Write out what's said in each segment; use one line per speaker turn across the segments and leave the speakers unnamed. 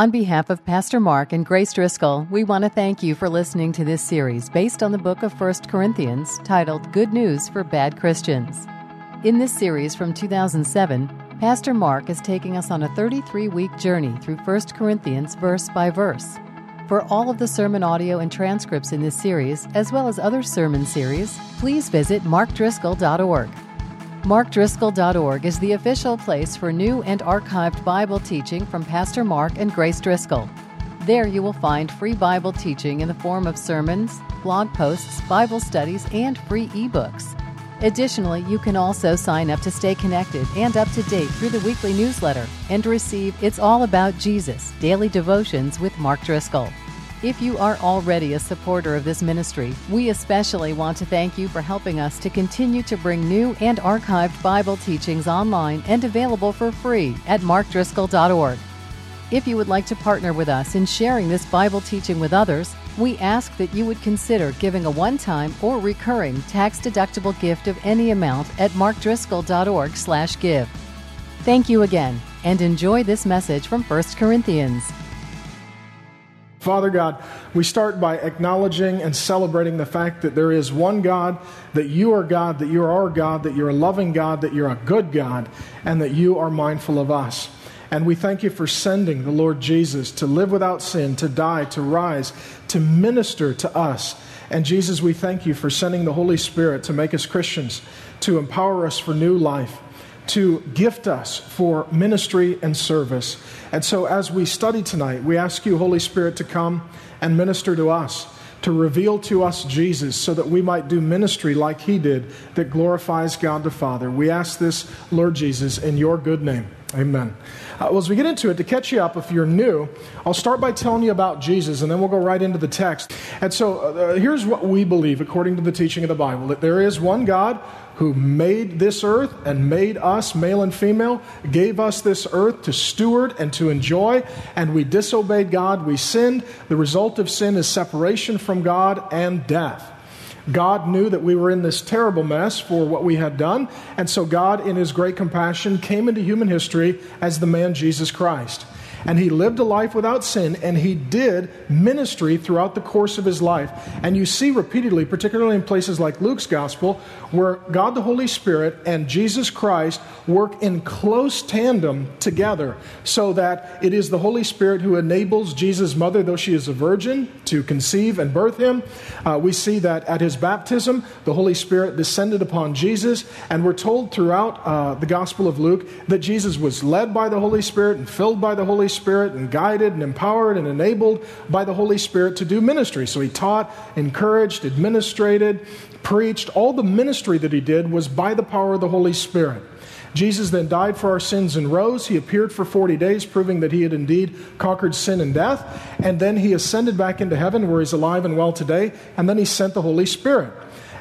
On behalf of Pastor Mark and Grace Driscoll, we want to thank you for listening to this series based on the book of 1 Corinthians titled Good News for Bad Christians. In this series from 2007, Pastor Mark is taking us on a 33 week journey through 1 Corinthians verse by verse. For all of the sermon audio and transcripts in this series, as well as other sermon series, please visit markdriscoll.org. MarkDriscoll.org is the official place for new and archived Bible teaching from Pastor Mark and Grace Driscoll. There you will find free Bible teaching in the form of sermons, blog posts, Bible studies, and free ebooks. Additionally, you can also sign up to stay connected and up to date through the weekly newsletter and receive It's All About Jesus Daily Devotions with Mark Driscoll. If you are already a supporter of this ministry, we especially want to thank you for helping us to continue to bring new and archived Bible teachings online and available for free at markdriscoll.org. If you would like to partner with us in sharing this Bible teaching with others, we ask that you would consider giving a one-time or recurring tax-deductible gift of any amount at markdriscoll.org/give. Thank you again and enjoy this message from 1 Corinthians.
Father God, we start by acknowledging and celebrating the fact that there is one God, that you are God, that you are our God, that you're a loving God, that you're a good God, and that you are mindful of us. And we thank you for sending the Lord Jesus to live without sin, to die, to rise, to minister to us. And Jesus, we thank you for sending the Holy Spirit to make us Christians, to empower us for new life to gift us for ministry and service. And so, as we study tonight, we ask you, Holy Spirit, to come and minister to us, to reveal to us Jesus, so that we might do ministry like he did that glorifies God the Father. We ask this, Lord Jesus, in your good name. Amen. Uh, well, as we get into it, to catch you up, if you're new, I'll start by telling you about Jesus, and then we'll go right into the text. And so, uh, here's what we believe, according to the teaching of the Bible that there is one God who made this earth and made us, male and female, gave us this earth to steward and to enjoy, and we disobeyed God, we sinned. The result of sin is separation from God and death. God knew that we were in this terrible mess for what we had done, and so God, in His great compassion, came into human history as the man Jesus Christ and he lived a life without sin, and he did ministry throughout the course of his life. And you see repeatedly, particularly in places like Luke's gospel, where God the Holy Spirit and Jesus Christ work in close tandem together, so that it is the Holy Spirit who enables Jesus' mother, though she is a virgin, to conceive and birth him. Uh, we see that at his baptism, the Holy Spirit descended upon Jesus, and we're told throughout uh, the Gospel of Luke that Jesus was led by the Holy Spirit and filled by the Holy Spirit and guided and empowered and enabled by the Holy Spirit to do ministry. So he taught, encouraged, administrated, preached. All the ministry that he did was by the power of the Holy Spirit. Jesus then died for our sins and rose. He appeared for 40 days, proving that he had indeed conquered sin and death. And then he ascended back into heaven, where he's alive and well today. And then he sent the Holy Spirit.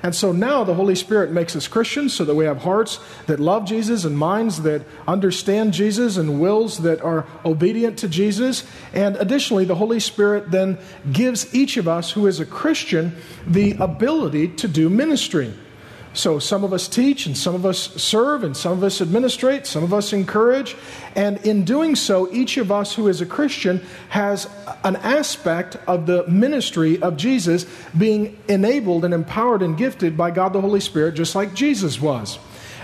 And so now the Holy Spirit makes us Christians so that we have hearts that love Jesus and minds that understand Jesus and wills that are obedient to Jesus. And additionally, the Holy Spirit then gives each of us who is a Christian the ability to do ministry. So some of us teach, and some of us serve, and some of us administrate, some of us encourage. And in doing so, each of us who is a Christian has an aspect of the ministry of Jesus being enabled and empowered and gifted by God the Holy Spirit, just like Jesus was.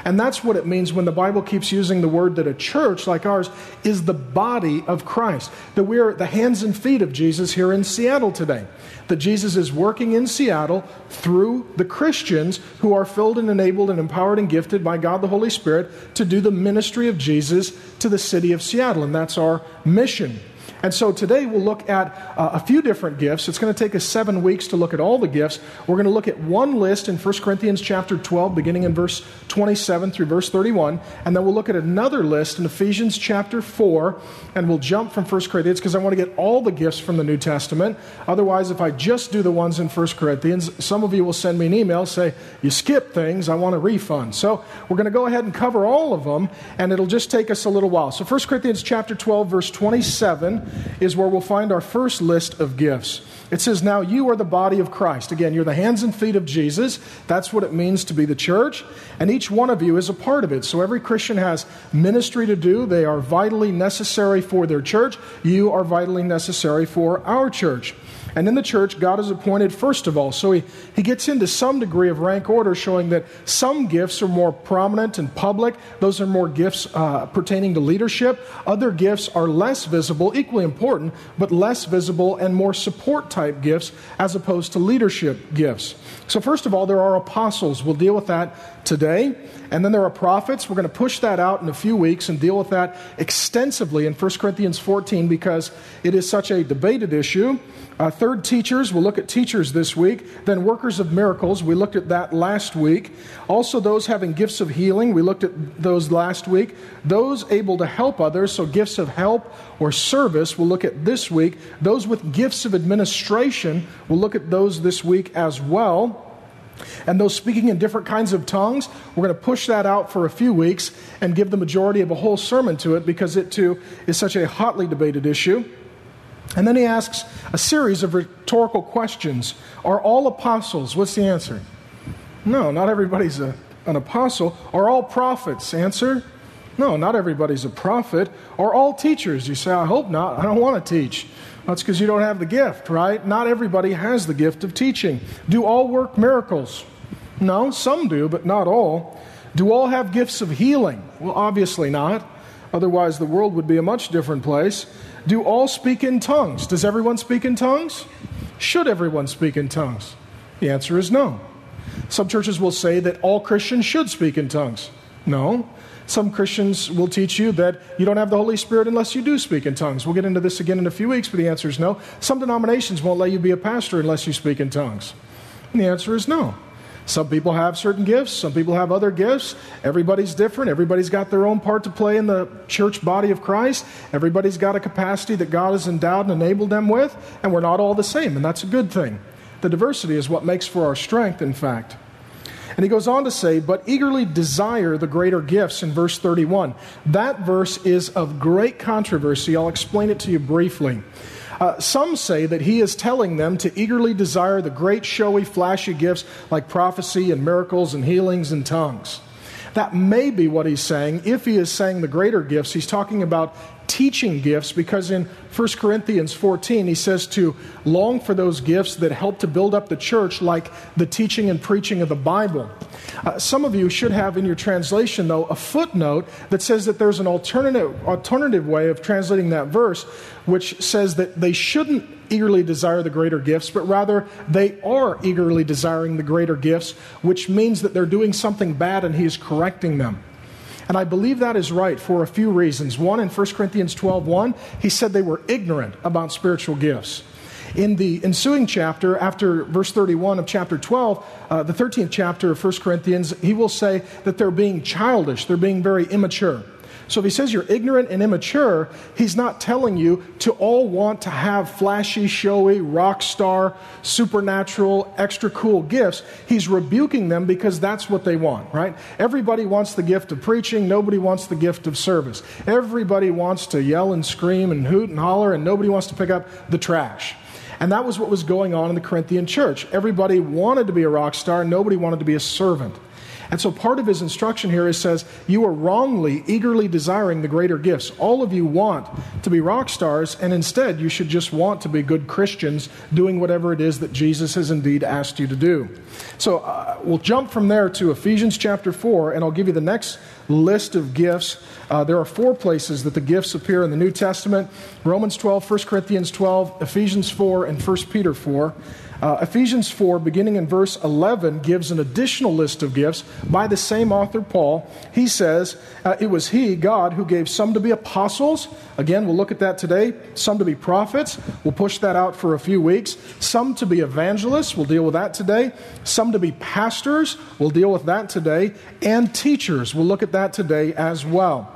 And that's what it means when the Bible keeps using the word that a church like ours is the body of Christ, that we're the hands and feet of Jesus here in Seattle today that Jesus is working in Seattle through the Christians who are filled and enabled and empowered and gifted by God the Holy Spirit to do the ministry of Jesus to the city of Seattle. And that's our mission. And so today we'll look at uh, a few different gifts. It's going to take us seven weeks to look at all the gifts. We're going to look at one list in 1 Corinthians chapter 12, beginning in verse 27 through verse 31. And then we'll look at another list in Ephesians chapter 4. And we'll jump from 1 Corinthians because I want to get all the gifts from the New Testament. Otherwise, if I just do the ones in 1 Corinthians, some of you will send me an email say, You skip things, I want a refund. So we're going to go ahead and cover all of them, and it'll just take us a little while. So 1 Corinthians chapter 12, verse 27 10 is where we'll find our first list of gifts. It says, Now you are the body of Christ. Again, you're the hands and feet of Jesus. That's what it means to be the church. And each one of you is a part of it. So every Christian has ministry to do. They are vitally necessary for their church. You are vitally necessary for our church. And in the church, God is appointed first of all. So he, he gets into some degree of rank order, showing that some gifts are more prominent and public. Those are more gifts uh, pertaining to leadership. Other gifts are less visible, equally important, but less visible and more support type gifts as opposed to leadership gifts. So, first of all, there are apostles. We'll deal with that today. And then there are prophets. We're going to push that out in a few weeks and deal with that extensively in 1 Corinthians 14 because it is such a debated issue. Uh, third, teachers. We'll look at teachers this week. Then, workers of miracles. We looked at that last week. Also, those having gifts of healing. We looked at those last week. Those able to help others. So, gifts of help or service, we'll look at this week. Those with gifts of administration, we'll look at those this week as well. And those speaking in different kinds of tongues, we're going to push that out for a few weeks and give the majority of a whole sermon to it because it too is such a hotly debated issue. And then he asks a series of rhetorical questions Are all apostles? What's the answer? No, not everybody's a, an apostle. Are all prophets? Answer? No, not everybody's a prophet. Are all teachers? You say, I hope not. I don't want to teach. That's because you don't have the gift, right? Not everybody has the gift of teaching. Do all work miracles? No, some do, but not all. Do all have gifts of healing? Well, obviously not. Otherwise, the world would be a much different place. Do all speak in tongues? Does everyone speak in tongues? Should everyone speak in tongues? The answer is no. Some churches will say that all Christians should speak in tongues. No. Some Christians will teach you that you don't have the Holy Spirit unless you do speak in tongues. We'll get into this again in a few weeks, but the answer is no. Some denominations won't let you be a pastor unless you speak in tongues. And the answer is no. Some people have certain gifts, some people have other gifts. Everybody's different. Everybody's got their own part to play in the church body of Christ. Everybody's got a capacity that God has endowed and enabled them with, and we're not all the same, and that's a good thing. The diversity is what makes for our strength, in fact. And he goes on to say, but eagerly desire the greater gifts in verse 31. That verse is of great controversy. I'll explain it to you briefly. Uh, some say that he is telling them to eagerly desire the great, showy, flashy gifts like prophecy and miracles and healings and tongues. That may be what he's saying. If he is saying the greater gifts, he's talking about teaching gifts because in 1 Corinthians 14 he says to long for those gifts that help to build up the church, like the teaching and preaching of the Bible. Uh, some of you should have in your translation, though, a footnote that says that there's an alternative, alternative way of translating that verse, which says that they shouldn't eagerly desire the greater gifts, but rather they are eagerly desiring the greater gifts, which means that they're doing something bad and he is correcting them. And I believe that is right for a few reasons. One, in 1 Corinthians 12 1, he said they were ignorant about spiritual gifts. In the ensuing chapter, after verse 31 of chapter 12, uh, the 13th chapter of 1 Corinthians, he will say that they're being childish, they're being very immature. So if he says you're ignorant and immature, he's not telling you to all want to have flashy, showy, rock star, supernatural, extra cool gifts. He's rebuking them because that's what they want, right? Everybody wants the gift of preaching, nobody wants the gift of service. Everybody wants to yell and scream and hoot and holler, and nobody wants to pick up the trash. And that was what was going on in the Corinthian church. Everybody wanted to be a rock star, nobody wanted to be a servant. And so part of his instruction here is says, You are wrongly, eagerly desiring the greater gifts. All of you want to be rock stars, and instead you should just want to be good Christians doing whatever it is that Jesus has indeed asked you to do. So uh, we'll jump from there to Ephesians chapter 4, and I'll give you the next list of gifts. Uh, there are four places that the gifts appear in the New Testament Romans 12, 1 Corinthians 12, Ephesians 4, and 1 Peter 4. Uh, Ephesians 4, beginning in verse 11, gives an additional list of gifts by the same author, Paul. He says, uh, It was He, God, who gave some to be apostles. Again, we'll look at that today. Some to be prophets. We'll push that out for a few weeks. Some to be evangelists. We'll deal with that today. Some to be pastors. We'll deal with that today. And teachers. We'll look at that today as well.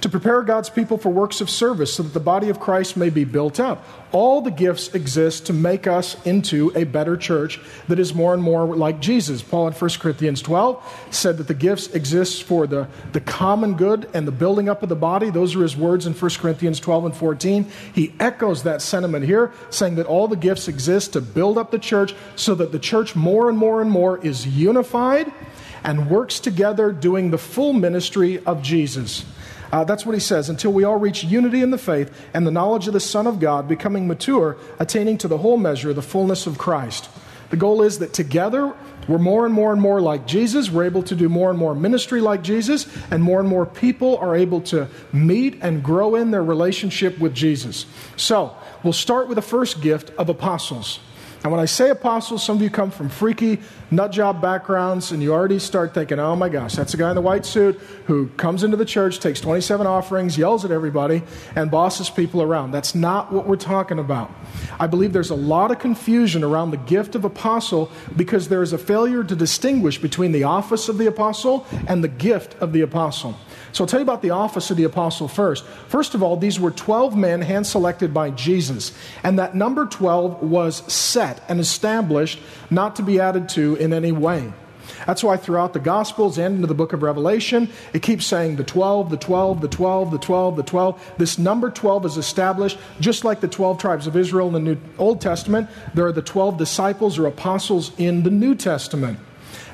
to prepare God's people for works of service so that the body of Christ may be built up. All the gifts exist to make us into a better church that is more and more like Jesus. Paul in 1 Corinthians 12 said that the gifts exist for the, the common good and the building up of the body. Those are his words in 1 Corinthians 12 and 14. He echoes that sentiment here, saying that all the gifts exist to build up the church so that the church more and more and more is unified and works together doing the full ministry of Jesus. Uh, that's what he says, until we all reach unity in the faith and the knowledge of the Son of God, becoming mature, attaining to the whole measure of the fullness of Christ. The goal is that together we're more and more and more like Jesus. We're able to do more and more ministry like Jesus, and more and more people are able to meet and grow in their relationship with Jesus. So, we'll start with the first gift of apostles. And when I say apostles, some of you come from freaky nut job backgrounds and you already start thinking, oh my gosh, that's a guy in the white suit who comes into the church, takes 27 offerings, yells at everybody, and bosses people around. That's not what we're talking about. I believe there's a lot of confusion around the gift of apostle because there is a failure to distinguish between the office of the apostle and the gift of the apostle. So I'll tell you about the office of the apostle first. First of all, these were 12 men hand selected by Jesus, and that number 12 was set and established, not to be added to in any way. That's why throughout the Gospels and into the book of Revelation, it keeps saying the 12, the 12, the 12, the 12, the 12. This number 12 is established just like the 12 tribes of Israel in the New, Old Testament. There are the 12 disciples or apostles in the New Testament.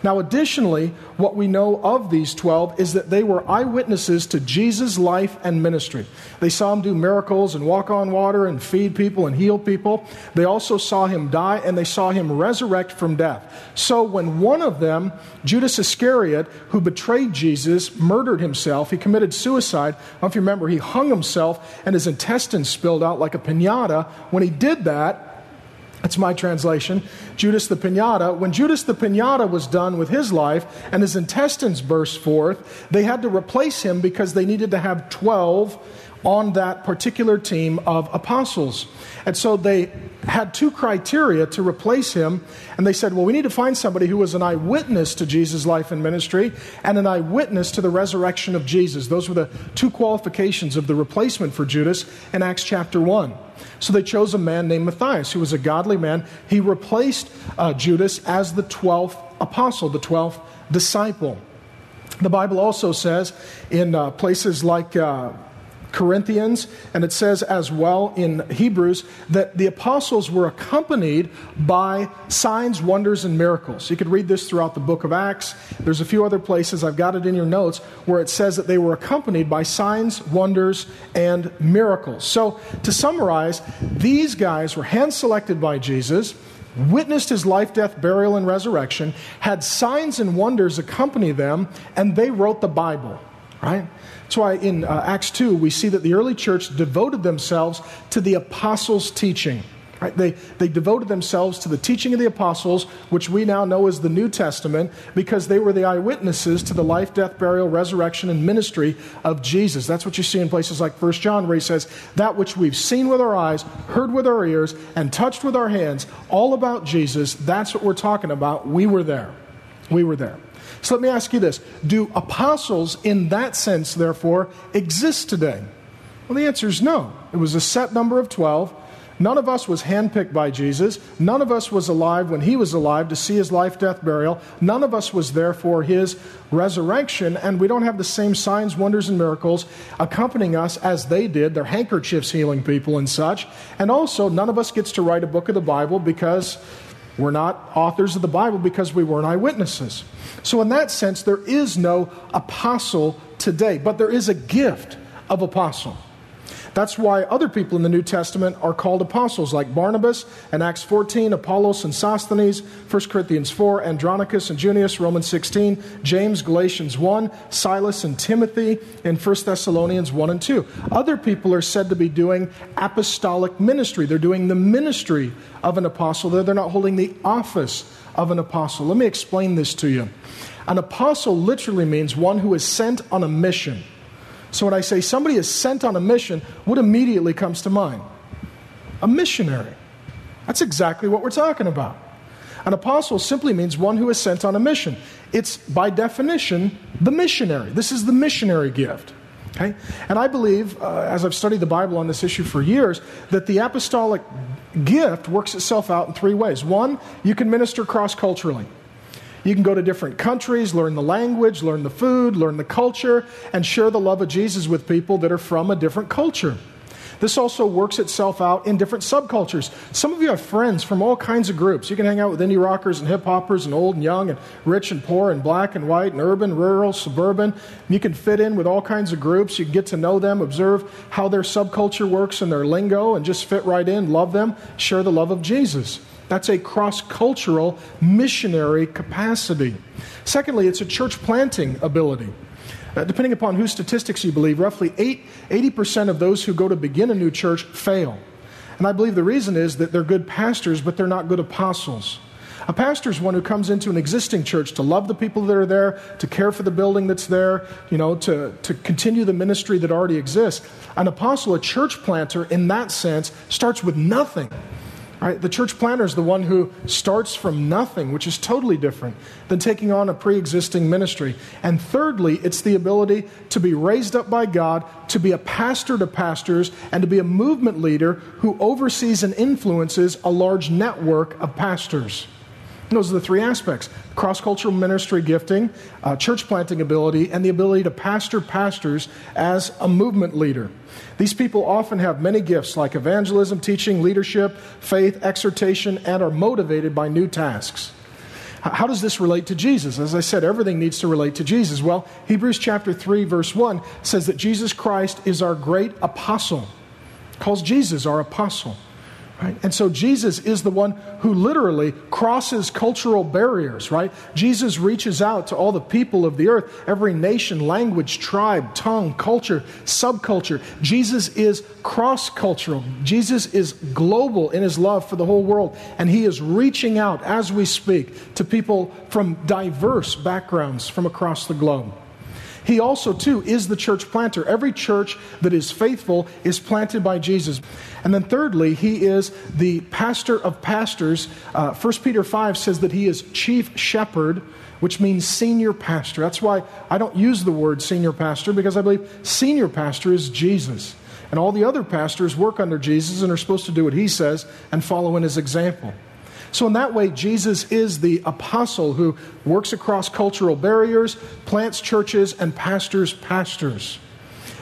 Now, additionally, what we know of these 12 is that they were eyewitnesses to Jesus' life and ministry. They saw him do miracles and walk on water and feed people and heal people. They also saw him die and they saw him resurrect from death. So, when one of them, Judas Iscariot, who betrayed Jesus, murdered himself, he committed suicide. I don't know if you remember, he hung himself and his intestines spilled out like a pinata. When he did that, that's my translation. Judas the Pinata. When Judas the Pinata was done with his life and his intestines burst forth, they had to replace him because they needed to have 12 on that particular team of apostles. And so they had two criteria to replace him. And they said, well, we need to find somebody who was an eyewitness to Jesus' life and ministry and an eyewitness to the resurrection of Jesus. Those were the two qualifications of the replacement for Judas in Acts chapter 1. So they chose a man named Matthias, who was a godly man. He replaced uh, Judas as the 12th apostle, the 12th disciple. The Bible also says in uh, places like uh, Corinthians, and it says as well in Hebrews that the apostles were accompanied by signs, wonders, and miracles. You could read this throughout the book of Acts. There's a few other places, I've got it in your notes, where it says that they were accompanied by signs, wonders, and miracles. So, to summarize, these guys were hand selected by Jesus witnessed his life, death, burial, and resurrection, had signs and wonders accompany them, and they wrote the Bible, right? That's why in uh, Acts 2, we see that the early church devoted themselves to the apostles' teaching. Right? They, they devoted themselves to the teaching of the apostles, which we now know as the New Testament, because they were the eyewitnesses to the life, death, burial, resurrection, and ministry of Jesus. That's what you see in places like 1 John, where he says, That which we've seen with our eyes, heard with our ears, and touched with our hands, all about Jesus, that's what we're talking about. We were there. We were there. So let me ask you this Do apostles, in that sense, therefore, exist today? Well, the answer is no. It was a set number of 12. None of us was handpicked by Jesus. None of us was alive when he was alive to see his life, death, burial. None of us was there for his resurrection, and we don't have the same signs, wonders, and miracles accompanying us as they did, their handkerchiefs healing people and such. And also, none of us gets to write a book of the Bible because we're not authors of the Bible because we weren't eyewitnesses. So, in that sense, there is no apostle today, but there is a gift of apostle. That's why other people in the New Testament are called apostles, like Barnabas in Acts 14, Apollos and Sosthenes, 1 Corinthians 4, Andronicus and Junius, Romans 16, James, Galatians 1, Silas and Timothy in 1 Thessalonians 1 and 2. Other people are said to be doing apostolic ministry. They're doing the ministry of an apostle, they're not holding the office of an apostle. Let me explain this to you. An apostle literally means one who is sent on a mission. So when I say somebody is sent on a mission, what immediately comes to mind? A missionary. That's exactly what we're talking about. An apostle simply means one who is sent on a mission. It's, by definition, the missionary. This is the missionary gift. Okay? And I believe, uh, as I've studied the Bible on this issue for years, that the apostolic gift works itself out in three ways. One, you can minister cross culturally. You can go to different countries, learn the language, learn the food, learn the culture, and share the love of Jesus with people that are from a different culture. This also works itself out in different subcultures. Some of you have friends from all kinds of groups. You can hang out with indie rockers and hip hoppers and old and young and rich and poor and black and white and urban, rural, suburban. You can fit in with all kinds of groups. You can get to know them, observe how their subculture works and their lingo, and just fit right in, love them, share the love of Jesus. That's a cross cultural missionary capacity. Secondly, it's a church planting ability. Uh, depending upon whose statistics you believe, roughly 8, 80% of those who go to begin a new church fail. And I believe the reason is that they're good pastors, but they're not good apostles. A pastor is one who comes into an existing church to love the people that are there, to care for the building that's there, you know, to, to continue the ministry that already exists. An apostle, a church planter, in that sense, starts with nothing. Right? The church planter is the one who starts from nothing, which is totally different than taking on a pre existing ministry. And thirdly, it's the ability to be raised up by God, to be a pastor to pastors, and to be a movement leader who oversees and influences a large network of pastors. And those are the three aspects cross cultural ministry gifting, uh, church planting ability, and the ability to pastor pastors as a movement leader. These people often have many gifts like evangelism, teaching, leadership, faith, exhortation, and are motivated by new tasks. How does this relate to Jesus? As I said, everything needs to relate to Jesus. Well, Hebrews chapter 3 verse 1 says that Jesus Christ is our great apostle. Calls Jesus our apostle. Right? And so Jesus is the one who literally crosses cultural barriers, right? Jesus reaches out to all the people of the earth, every nation, language, tribe, tongue, culture, subculture. Jesus is cross cultural. Jesus is global in his love for the whole world. And he is reaching out as we speak to people from diverse backgrounds from across the globe. He also, too, is the church planter. Every church that is faithful is planted by Jesus. And then, thirdly, he is the pastor of pastors. Uh, 1 Peter 5 says that he is chief shepherd, which means senior pastor. That's why I don't use the word senior pastor, because I believe senior pastor is Jesus. And all the other pastors work under Jesus and are supposed to do what he says and follow in his example. So, in that way, Jesus is the apostle who works across cultural barriers, plants churches, and pastors pastors.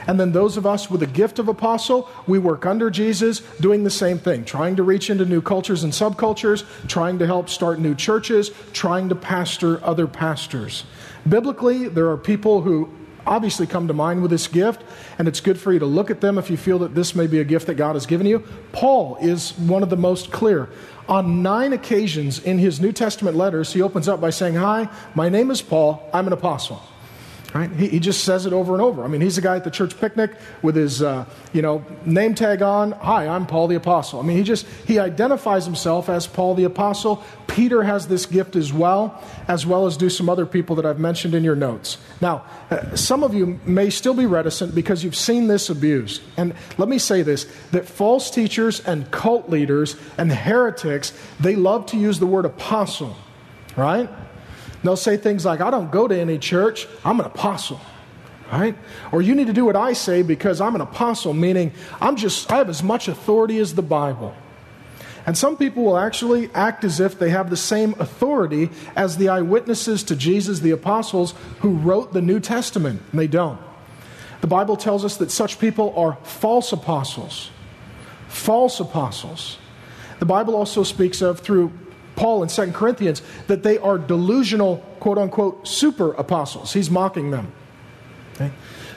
And then those of us with the gift of apostle, we work under Jesus doing the same thing, trying to reach into new cultures and subcultures, trying to help start new churches, trying to pastor other pastors. Biblically, there are people who obviously come to mind with this gift, and it's good for you to look at them if you feel that this may be a gift that God has given you. Paul is one of the most clear. On nine occasions in his New Testament letters, he opens up by saying, Hi, my name is Paul, I'm an apostle. Right? He, he, just says it over and over. I mean, he's the guy at the church picnic with his, uh, you know, name tag on. Hi, I'm Paul the Apostle. I mean, he just he identifies himself as Paul the Apostle. Peter has this gift as well, as well as do some other people that I've mentioned in your notes. Now, uh, some of you may still be reticent because you've seen this abused. And let me say this: that false teachers and cult leaders and heretics they love to use the word apostle, right? They'll say things like, I don't go to any church, I'm an apostle. Right? Or you need to do what I say because I'm an apostle, meaning I'm just, I have as much authority as the Bible. And some people will actually act as if they have the same authority as the eyewitnesses to Jesus, the apostles, who wrote the New Testament, and they don't. The Bible tells us that such people are false apostles. False apostles. The Bible also speaks of, through Paul in 2 Corinthians that they are delusional, quote unquote, super apostles. He's mocking them. Okay?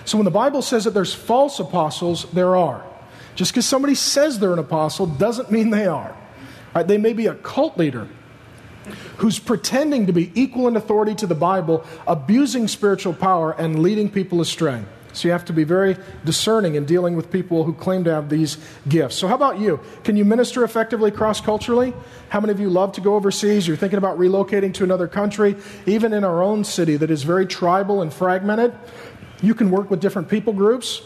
So when the Bible says that there's false apostles, there are. Just because somebody says they're an apostle doesn't mean they are. Right? They may be a cult leader who's pretending to be equal in authority to the Bible, abusing spiritual power, and leading people astray. So you have to be very discerning in dealing with people who claim to have these gifts. So, how about you? Can you minister effectively cross culturally? How many of you love to go overseas? You're thinking about relocating to another country, even in our own city that is very tribal and fragmented. You can work with different people groups.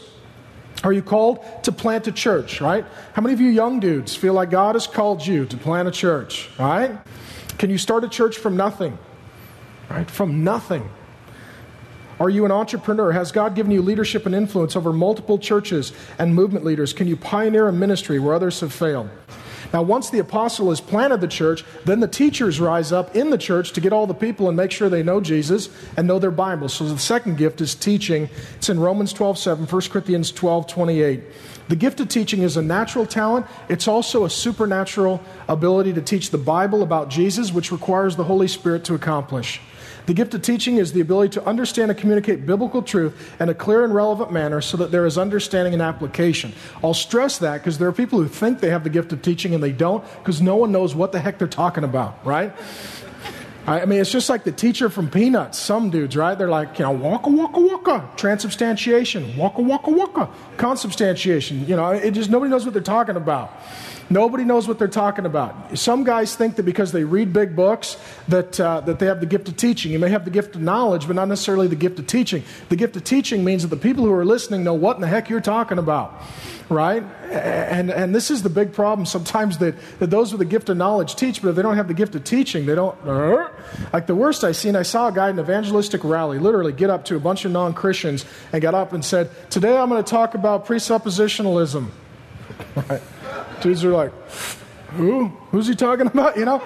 Are you called to plant a church, right? How many of you young dudes feel like God has called you to plant a church, right? Can you start a church from nothing? Right? From nothing. Are you an entrepreneur? Has God given you leadership and influence over multiple churches and movement leaders? Can you pioneer a ministry where others have failed? Now, once the apostle has planted the church, then the teachers rise up in the church to get all the people and make sure they know Jesus and know their Bible. So the second gift is teaching. It's in Romans 12 7, 1 Corinthians 12 28. The gift of teaching is a natural talent. It's also a supernatural ability to teach the Bible about Jesus, which requires the Holy Spirit to accomplish. The gift of teaching is the ability to understand and communicate biblical truth in a clear and relevant manner so that there is understanding and application. I'll stress that because there are people who think they have the gift of teaching and they don't because no one knows what the heck they're talking about, right? I mean, it's just like the teacher from Peanuts. Some dudes, right? They're like, you know, waka waka waka, transubstantiation, waka waka waka, consubstantiation. You know, it just nobody knows what they're talking about. Nobody knows what they're talking about. Some guys think that because they read big books that, uh, that they have the gift of teaching. You may have the gift of knowledge, but not necessarily the gift of teaching. The gift of teaching means that the people who are listening know what in the heck you're talking about, right? And, and this is the big problem sometimes that, that those with the gift of knowledge teach, but if they don't have the gift of teaching, they don't. Uh, like the worst I seen, I saw a guy in an evangelistic rally literally get up to a bunch of non Christians and got up and said, Today I'm going to talk about presuppositionalism. Right? Dudes are like, who? Who's he talking about? You know?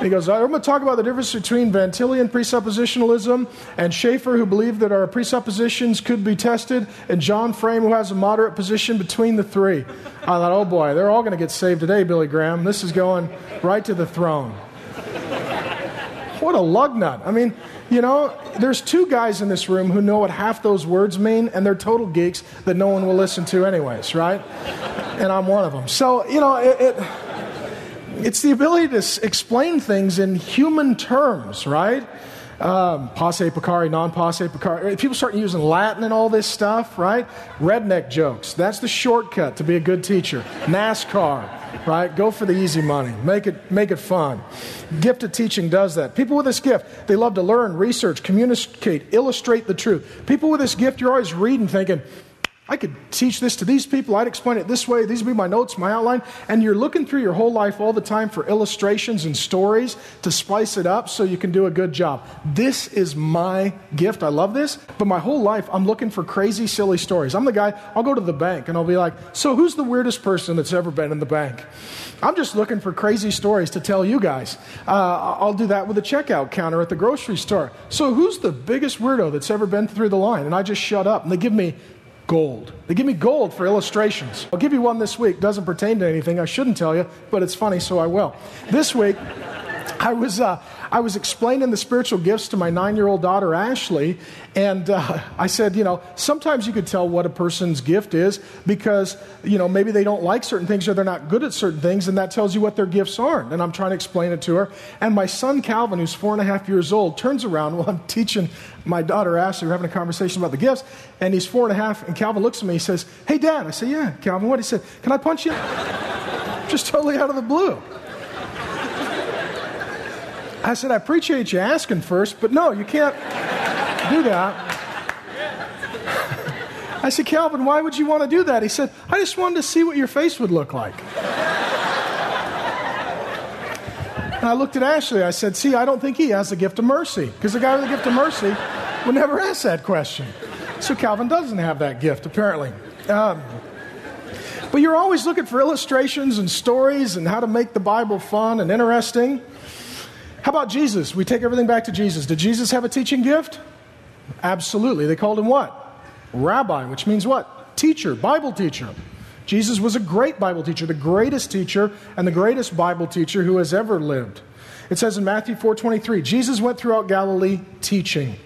he goes, I'm going to talk about the difference between Van Tillian presuppositionalism and Schaeffer, who believed that our presuppositions could be tested, and John Frame, who has a moderate position between the three. I thought, oh boy, they're all going to get saved today, Billy Graham. This is going right to the throne. What a lug nut. I mean, you know, there's two guys in this room who know what half those words mean, and they're total geeks that no one will listen to, anyways, right? And I'm one of them. So, you know, it, it, it's the ability to explain things in human terms, right? Um, posse peccari, non posse picari. People start using Latin and all this stuff, right? Redneck jokes. That's the shortcut to be a good teacher. NASCAR right? Go for the easy money. Make it, make it fun. Gift of teaching does that. People with this gift, they love to learn, research, communicate, illustrate the truth. People with this gift, you're always reading thinking, I could teach this to these people. I'd explain it this way. These would be my notes, my outline. And you're looking through your whole life all the time for illustrations and stories to spice it up so you can do a good job. This is my gift. I love this. But my whole life, I'm looking for crazy, silly stories. I'm the guy, I'll go to the bank and I'll be like, So who's the weirdest person that's ever been in the bank? I'm just looking for crazy stories to tell you guys. Uh, I'll do that with a checkout counter at the grocery store. So who's the biggest weirdo that's ever been through the line? And I just shut up and they give me gold. They give me gold for illustrations. I'll give you one this week. Doesn't pertain to anything. I shouldn't tell you, but it's funny, so I will. This week, I was, uh, I was explaining the spiritual gifts to my nine year old daughter, Ashley, and uh, I said, you know, sometimes you could tell what a person's gift is because, you know, maybe they don't like certain things or they're not good at certain things, and that tells you what their gifts aren't. And I'm trying to explain it to her. And my son, Calvin, who's four and a half years old, turns around while I'm teaching my daughter, Ashley, we're having a conversation about the gifts, and he's four and a half, and Calvin looks at me, he says, Hey, Dad. I say, Yeah, Calvin, what? He said, Can I punch you? Just totally out of the blue. I said, I appreciate you asking first, but no, you can't do that. I said, Calvin, why would you want to do that? He said, I just wanted to see what your face would look like. And I looked at Ashley. I said, See, I don't think he has the gift of mercy, because the guy with the gift of mercy would never ask that question. So Calvin doesn't have that gift, apparently. Um, but you're always looking for illustrations and stories and how to make the Bible fun and interesting. How about Jesus? We take everything back to Jesus. Did Jesus have a teaching gift? Absolutely. They called him what? Rabbi, which means what? Teacher, Bible teacher. Jesus was a great Bible teacher, the greatest teacher and the greatest Bible teacher who has ever lived. It says in Matthew 4:23, Jesus went throughout Galilee teaching.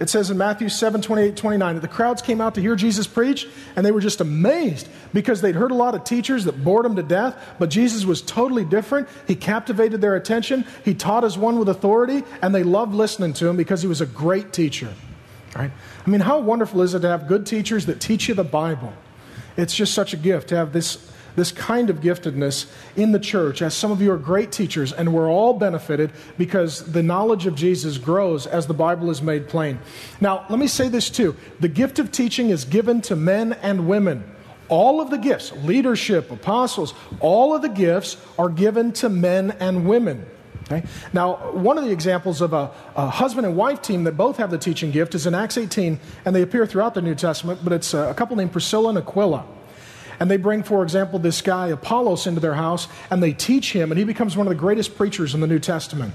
It says in Matthew 7 28, 29 that the crowds came out to hear Jesus preach, and they were just amazed because they'd heard a lot of teachers that bored them to death, but Jesus was totally different. He captivated their attention, he taught as one with authority, and they loved listening to him because he was a great teacher. Right? I mean, how wonderful is it to have good teachers that teach you the Bible? It's just such a gift to have this this kind of giftedness in the church, as some of you are great teachers, and we're all benefited because the knowledge of Jesus grows as the Bible is made plain. Now, let me say this too the gift of teaching is given to men and women. All of the gifts, leadership, apostles, all of the gifts are given to men and women. Okay? Now, one of the examples of a, a, husband and wife team that both have the teaching gift is in Acts 18, and they appear throughout the New Testament, but it's a, a couple named Priscilla and Aquila. And they bring, for example, this guy Apollos into their house, and they teach him, and he becomes one of the greatest preachers in the New Testament.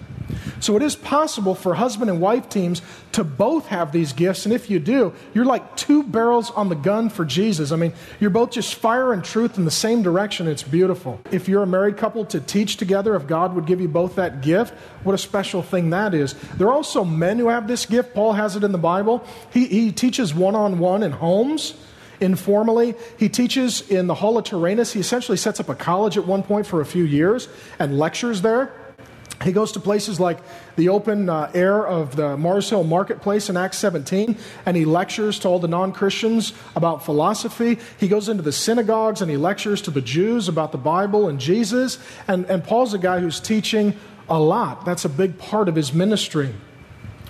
So it is possible for husband and wife teams to both have these gifts. And if you do, you're like two barrels on the gun for Jesus. I mean, you're both just fire and truth in the same direction. It's beautiful. If you're a married couple to teach together, if God would give you both that gift, what a special thing that is. There are also men who have this gift. Paul has it in the Bible. He, he teaches one on one in homes informally. He teaches in the Hall of Tyrannus. He essentially sets up a college at one point for a few years and lectures there. He goes to places like the open uh, air of the Mars Hill Marketplace in Acts 17, and he lectures to all the non Christians about philosophy. He goes into the synagogues and he lectures to the Jews about the Bible and Jesus. And, and Paul's a guy who's teaching a lot. That's a big part of his ministry.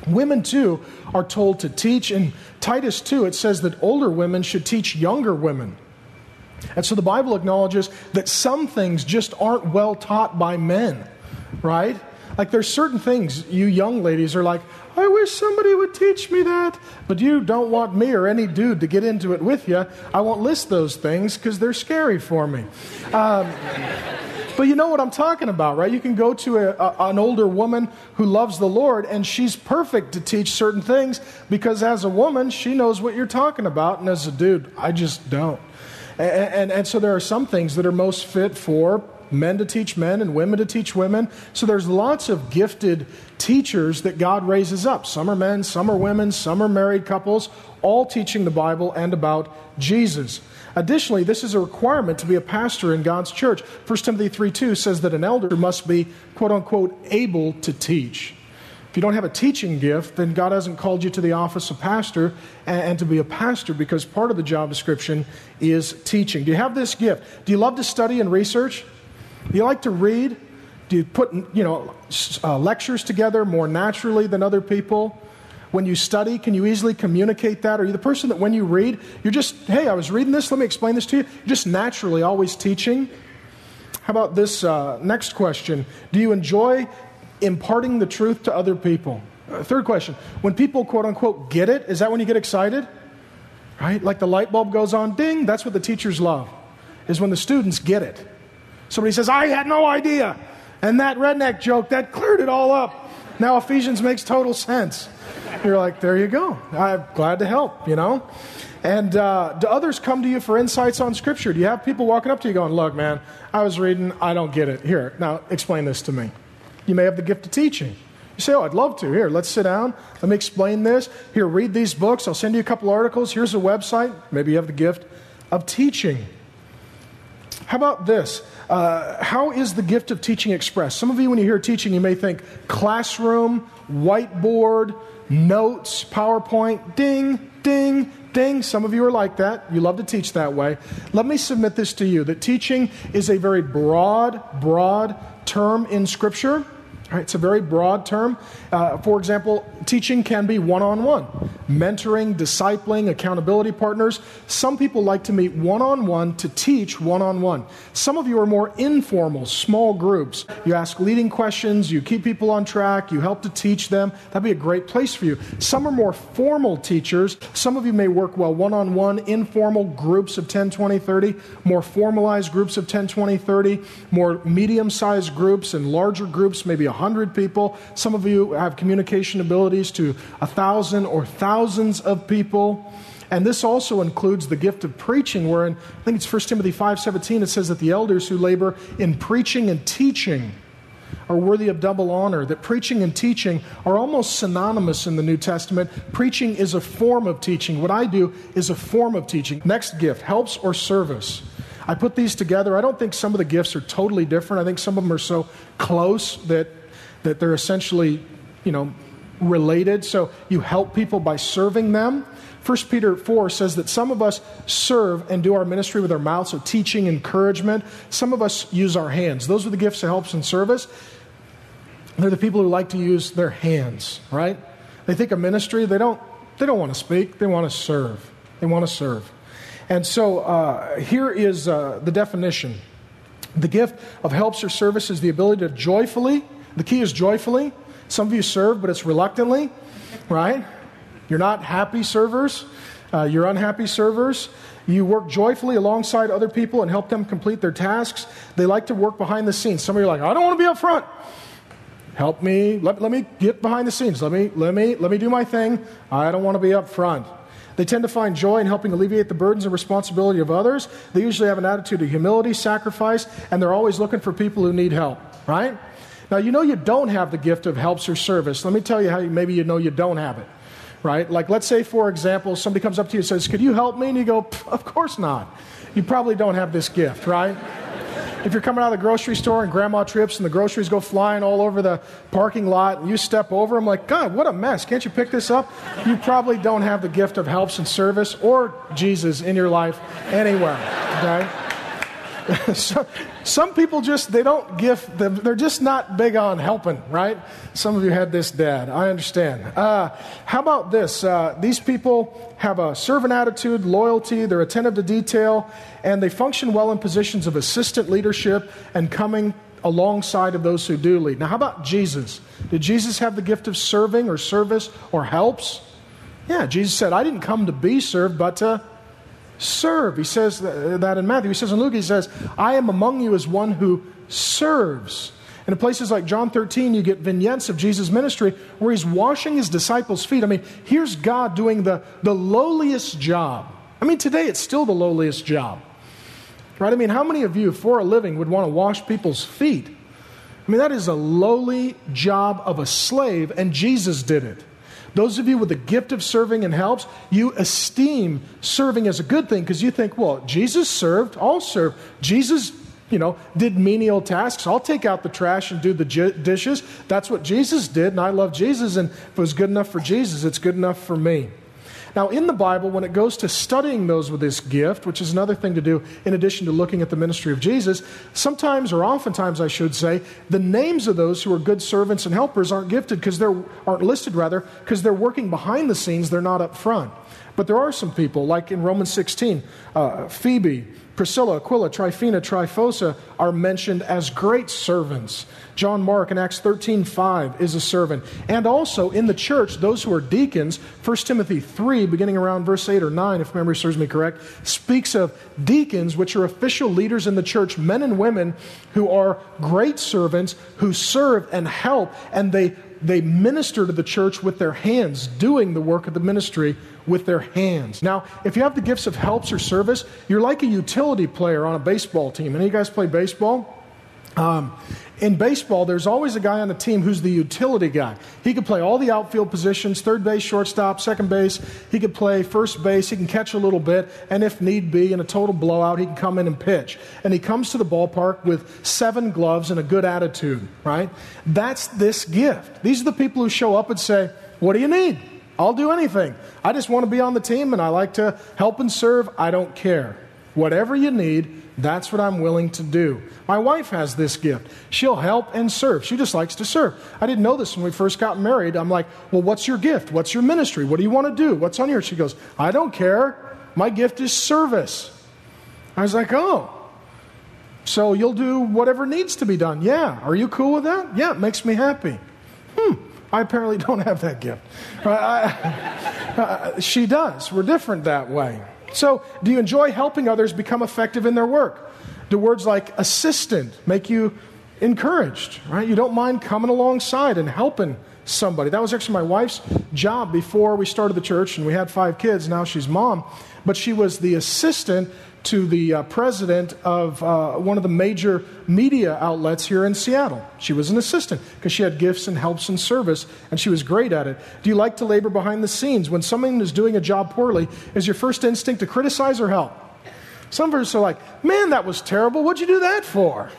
Women, too, are told to teach. In Titus 2, it says that older women should teach younger women. And so the Bible acknowledges that some things just aren't well taught by men right? Like there's certain things you young ladies are like, I wish somebody would teach me that. But you don't want me or any dude to get into it with you. I won't list those things because they're scary for me. Um, but you know what I'm talking about, right? You can go to a, a, an older woman who loves the Lord, and she's perfect to teach certain things because as a woman, she knows what you're talking about, and as a dude, I just don't. And, and, and so there are some things that are most fit for men to teach men and women to teach women. So there's lots of gifted teachers that God raises up. Some are men, some are women, some are married couples, all teaching the Bible and about Jesus. Additionally, this is a requirement to be a pastor in God's church. 1 Timothy 3 2 says that an elder must be, quote unquote, able to teach. If you don't have a teaching gift, then God hasn't called you to the office of pastor and, and, to be a pastor because part of the job description is teaching. Do you have this gift? Do you love to study and research? Do you like to read? Do you put you know, uh, lectures together more naturally than other people? When you study, can you easily communicate that? Are you the person that when you read, you're just, hey, I was reading this, let me explain this to you? You're just naturally always teaching? How about this uh, next question? Do you enjoy imparting the truth to other people? Uh, third question When people, quote unquote, get it, is that when you get excited? Right? Like the light bulb goes on, ding, that's what the teachers love, is when the students get it. Somebody says, I had no idea. And that redneck joke, that cleared it all up. Now Ephesians makes total sense. You're like, there you go. I'm glad to help, you know? And uh, do others come to you for insights on Scripture? Do you have people walking up to you going, Look, man, I was reading, I don't get it. Here, now explain this to me. You may have the gift of teaching. You say, Oh, I'd love to. Here, let's sit down. Let me explain this. Here, read these books. I'll send you a couple articles. Here's a website. Maybe you have the gift of teaching. How about this? Uh, how is the gift of teaching expressed? Some of you, when you hear teaching, you may think classroom, whiteboard, notes, PowerPoint, ding, ding, ding. Some of you are like that. You love to teach that way. Let me submit this to you that teaching is a very broad, broad term in Scripture. Right, it's a very broad term. Uh, for example, teaching can be one on one, mentoring, discipling, accountability partners. Some people like to meet one on one to teach one on one. Some of you are more informal, small groups. You ask leading questions, you keep people on track, you help to teach them. That'd be a great place for you. Some are more formal teachers. Some of you may work well one on one, informal groups of 10, 20, 30, more formalized groups of 10, 20, 30, more medium sized groups and larger groups, maybe 100 people. Some of you have communication abilities to a thousand or thousands of people. And this also includes the gift of preaching, where in, I think it's 1 Timothy 5.17, it says that the elders who labor in preaching and teaching are worthy of double honor, that preaching and teaching are almost synonymous in the New Testament. Preaching is a form of teaching. What I do is a form of teaching. Next gift, helps or service. I put these together. I don't think some of the gifts are totally different. I think some of them are so close that, that they're essentially, you know, related. So you help people by serving them. 1 Peter 4 says that some of us serve and do our ministry with our mouths, so teaching, encouragement. Some of us use our hands. Those are the gifts of helps and service. They're the people who like to use their hands, right? They think of ministry, they don't, they don't want to speak, they want to serve. They want to serve. And so uh, here is uh, the definition the gift of helps or service is the ability to joyfully The key is joyfully. Some of you serve, but it's reluctantly, right? You're not happy servers. Uh, you're unhappy servers. You work joyfully alongside other people and help them complete their tasks. They like to work behind the scenes. Some of you are like, I don't want to be up front. Help me. Let, let me get behind the scenes. Let me, let, me, let me do my thing. I don't want to be up front. They tend to find joy in helping alleviate the burdens and responsibility of others. They usually have an attitude of humility, sacrifice, and they're always looking for people who need help, right? Now, you know you don't have the gift of helps or service. Let me tell you how you, maybe you know you don't have it, right? Like, let's say, for example, somebody comes up to you and says, Could you help me? And you go, Of course not. You probably don't have this gift, right? If you're coming out of the grocery store and grandma trips and the groceries go flying all over the parking lot and you step over them, like, God, what a mess. Can't you pick this up? You probably don't have the gift of helps and service or Jesus in your life anywhere, okay? so, some people just they don't give they're just not big on helping right? Some of you had this dad. I understand. Uh, how about this? Uh, these people have a servant attitude loyalty they're attentive to detail and they function well in positions of assistant leadership and coming alongside of those who do lead. Now how about jesus? Did jesus have the gift of serving or service or helps? Yeah jesus said i didn't come to be served but to serve. He says that in Matthew. He says in Luke, he says, I am among you as one who serves. And in places like John 13, you get vignettes of Jesus' ministry where he's washing his disciples' feet. I mean, here's God doing the, the lowliest job. I mean, today it's still the lowliest job. Right? I mean, how many of you, for a living, would want to wash people's feet? I mean, that is a lowly job of a slave, and Jesus did it. Those of you with the gift of serving and helps, you esteem serving as a good thing because you think, well, Jesus served, I'll serve. Jesus, you know, did menial tasks. I'll take out the trash and do the j- dishes. That's what Jesus did, and I love Jesus. And if it was good enough for Jesus, it's good enough for me. Now, in the Bible, when it goes to studying those with this gift, which is another thing to do in addition to looking at the ministry of Jesus, sometimes, or oftentimes, I should say, the names of those who are good servants and helpers aren't gifted because they're, aren't listed rather, because they're working behind the scenes, they're not up front. But there are some people, like in Romans 16, uh, Phoebe, Priscilla, Aquila, Tryphena, Tryphosa are mentioned as great servants. John Mark in Acts 13 5 is a servant. And also in the church, those who are deacons, 1 Timothy 3, beginning around verse 8 or 9, if memory serves me correct, speaks of deacons, which are official leaders in the church, men and women who are great servants who serve and help, and they, they minister to the church with their hands, doing the work of the ministry with their hands. Now, if you have the gifts of helps or service, you're like a utility player on a baseball team. Any of you guys play baseball? Um, in baseball, there's always a guy on the team who's the utility guy. He could play all the outfield positions third base, shortstop, second base. He could play first base. He can catch a little bit. And if need be, in a total blowout, he can come in and pitch. And he comes to the ballpark with seven gloves and a good attitude, right? That's this gift. These are the people who show up and say, What do you need? I'll do anything. I just want to be on the team and I like to help and serve. I don't care. Whatever you need, that's what I'm willing to do. My wife has this gift. She'll help and serve. She just likes to serve. I didn't know this when we first got married. I'm like, well, what's your gift? What's your ministry? What do you want to do? What's on here? She goes, I don't care. My gift is service. I was like, oh. So you'll do whatever needs to be done. Yeah. Are you cool with that? Yeah, it makes me happy. Hmm. I apparently don't have that gift. I, uh, she does. We're different that way. So, do you enjoy helping others become effective in their work? Do words like assistant make you encouraged, right? You don't mind coming alongside and helping somebody. That was actually my wife's job before we started the church, and we had five kids. Now she's mom. But she was the assistant to the uh, president of uh, one of the major media outlets here in Seattle. She was an assistant because she had gifts and helps and service, and she was great at it. Do you like to labor behind the scenes? When someone is doing a job poorly, is your first instinct to criticize or help? Some of us are like, man, that was terrible. What'd you do that for?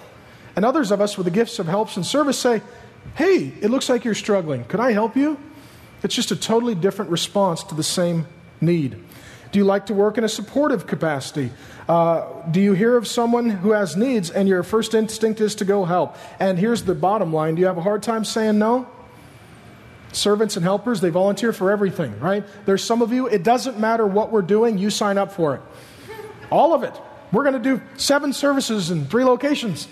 And others of us with the gifts of helps and service say, hey, it looks like you're struggling. Could I help you? It's just a totally different response to the same need. Do you like to work in a supportive capacity? Uh, do you hear of someone who has needs and your first instinct is to go help? And here's the bottom line do you have a hard time saying no? Servants and helpers, they volunteer for everything, right? There's some of you, it doesn't matter what we're doing, you sign up for it. All of it. We're going to do seven services in three locations.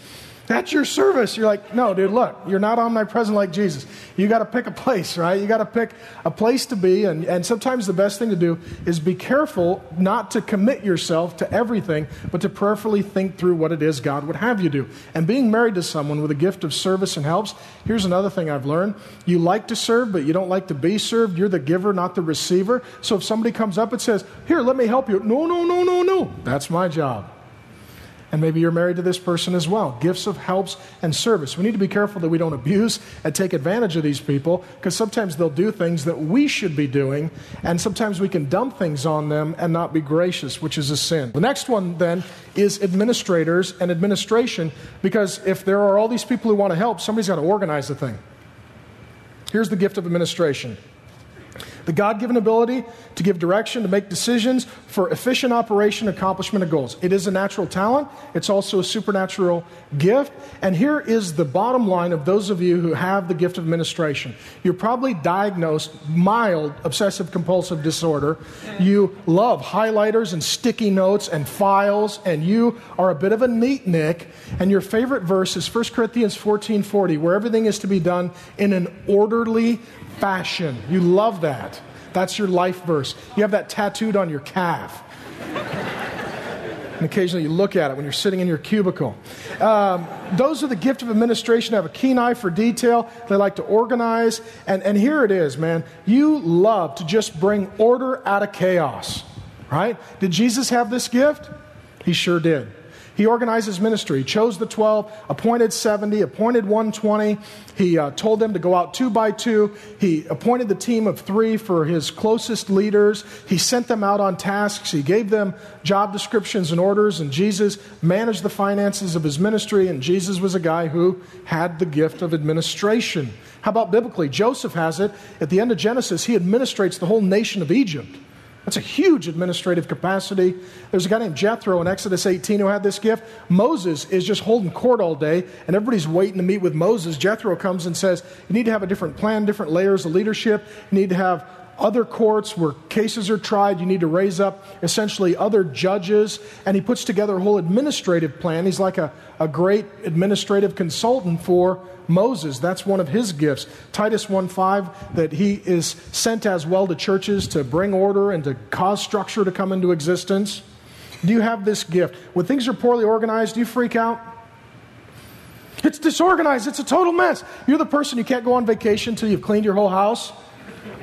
That's your service. You're like, no, dude, look, you're not omnipresent like Jesus. You got to pick a place, right? You got to pick a place to be. And, and sometimes the best thing to do is be careful not to commit yourself to everything, but to prayerfully think through what it is God would have you do. And being married to someone with a gift of service and helps, here's another thing I've learned. You like to serve, but you don't like to be served. You're the giver, not the receiver. So if somebody comes up and says, here, let me help you. No, no, no, no, no. That's my job. And maybe you're married to this person as well. Gifts of helps and service. We need to be careful that we don't abuse and take advantage of these people because sometimes they'll do things that we should be doing, and sometimes we can dump things on them and not be gracious, which is a sin. The next one then is administrators and administration because if there are all these people who want to help, somebody's got to organize the thing. Here's the gift of administration the God given ability to give direction, to make decisions for efficient operation, accomplishment of goals. It is a natural talent, it's also a supernatural gift. And here is the bottom line of those of you who have the gift of administration. You're probably diagnosed mild obsessive compulsive disorder. You love highlighters and sticky notes and files, and you are a bit of a neatnik. And your favorite verse is 1 Corinthians 14 40, where everything is to be done in an orderly fashion. You love that. That's your life verse. You have that tattooed on your calf. and occasionally you look at it when you're sitting in your cubicle. Um, those are the gift of administration, have a keen eye for detail. They like to organize. And, and here it is, man. You love to just bring order out of chaos, right? Did Jesus have this gift? He sure did. He organized his ministry. He chose the 12, appointed 70, appointed 120. He uh, told them to go out two by two. He appointed the team of three for his closest leaders. He sent them out on tasks. He gave them job descriptions and orders. And Jesus managed the finances of his ministry. And Jesus was a guy who had the gift of administration. How about biblically? Joseph has it. At the end of Genesis, he administrates the whole nation of Egypt. That's a huge administrative capacity. There's a guy named Jethro in Exodus 18 who had this gift. Moses is just holding court all day, and everybody's waiting to meet with Moses. Jethro comes and says, You need to have a different plan, different layers of leadership. You need to have other courts where cases are tried. You need to raise up essentially other judges. And he puts together a whole administrative plan. He's like a, a great administrative consultant for Moses. That's one of his gifts. Titus 1:5 that he is sent as well to churches to bring order and to cause structure to come into existence. Do you have this gift? When things are poorly organized, do you freak out? It's disorganized. It's a total mess. You're the person you can't go on vacation until you've cleaned your whole house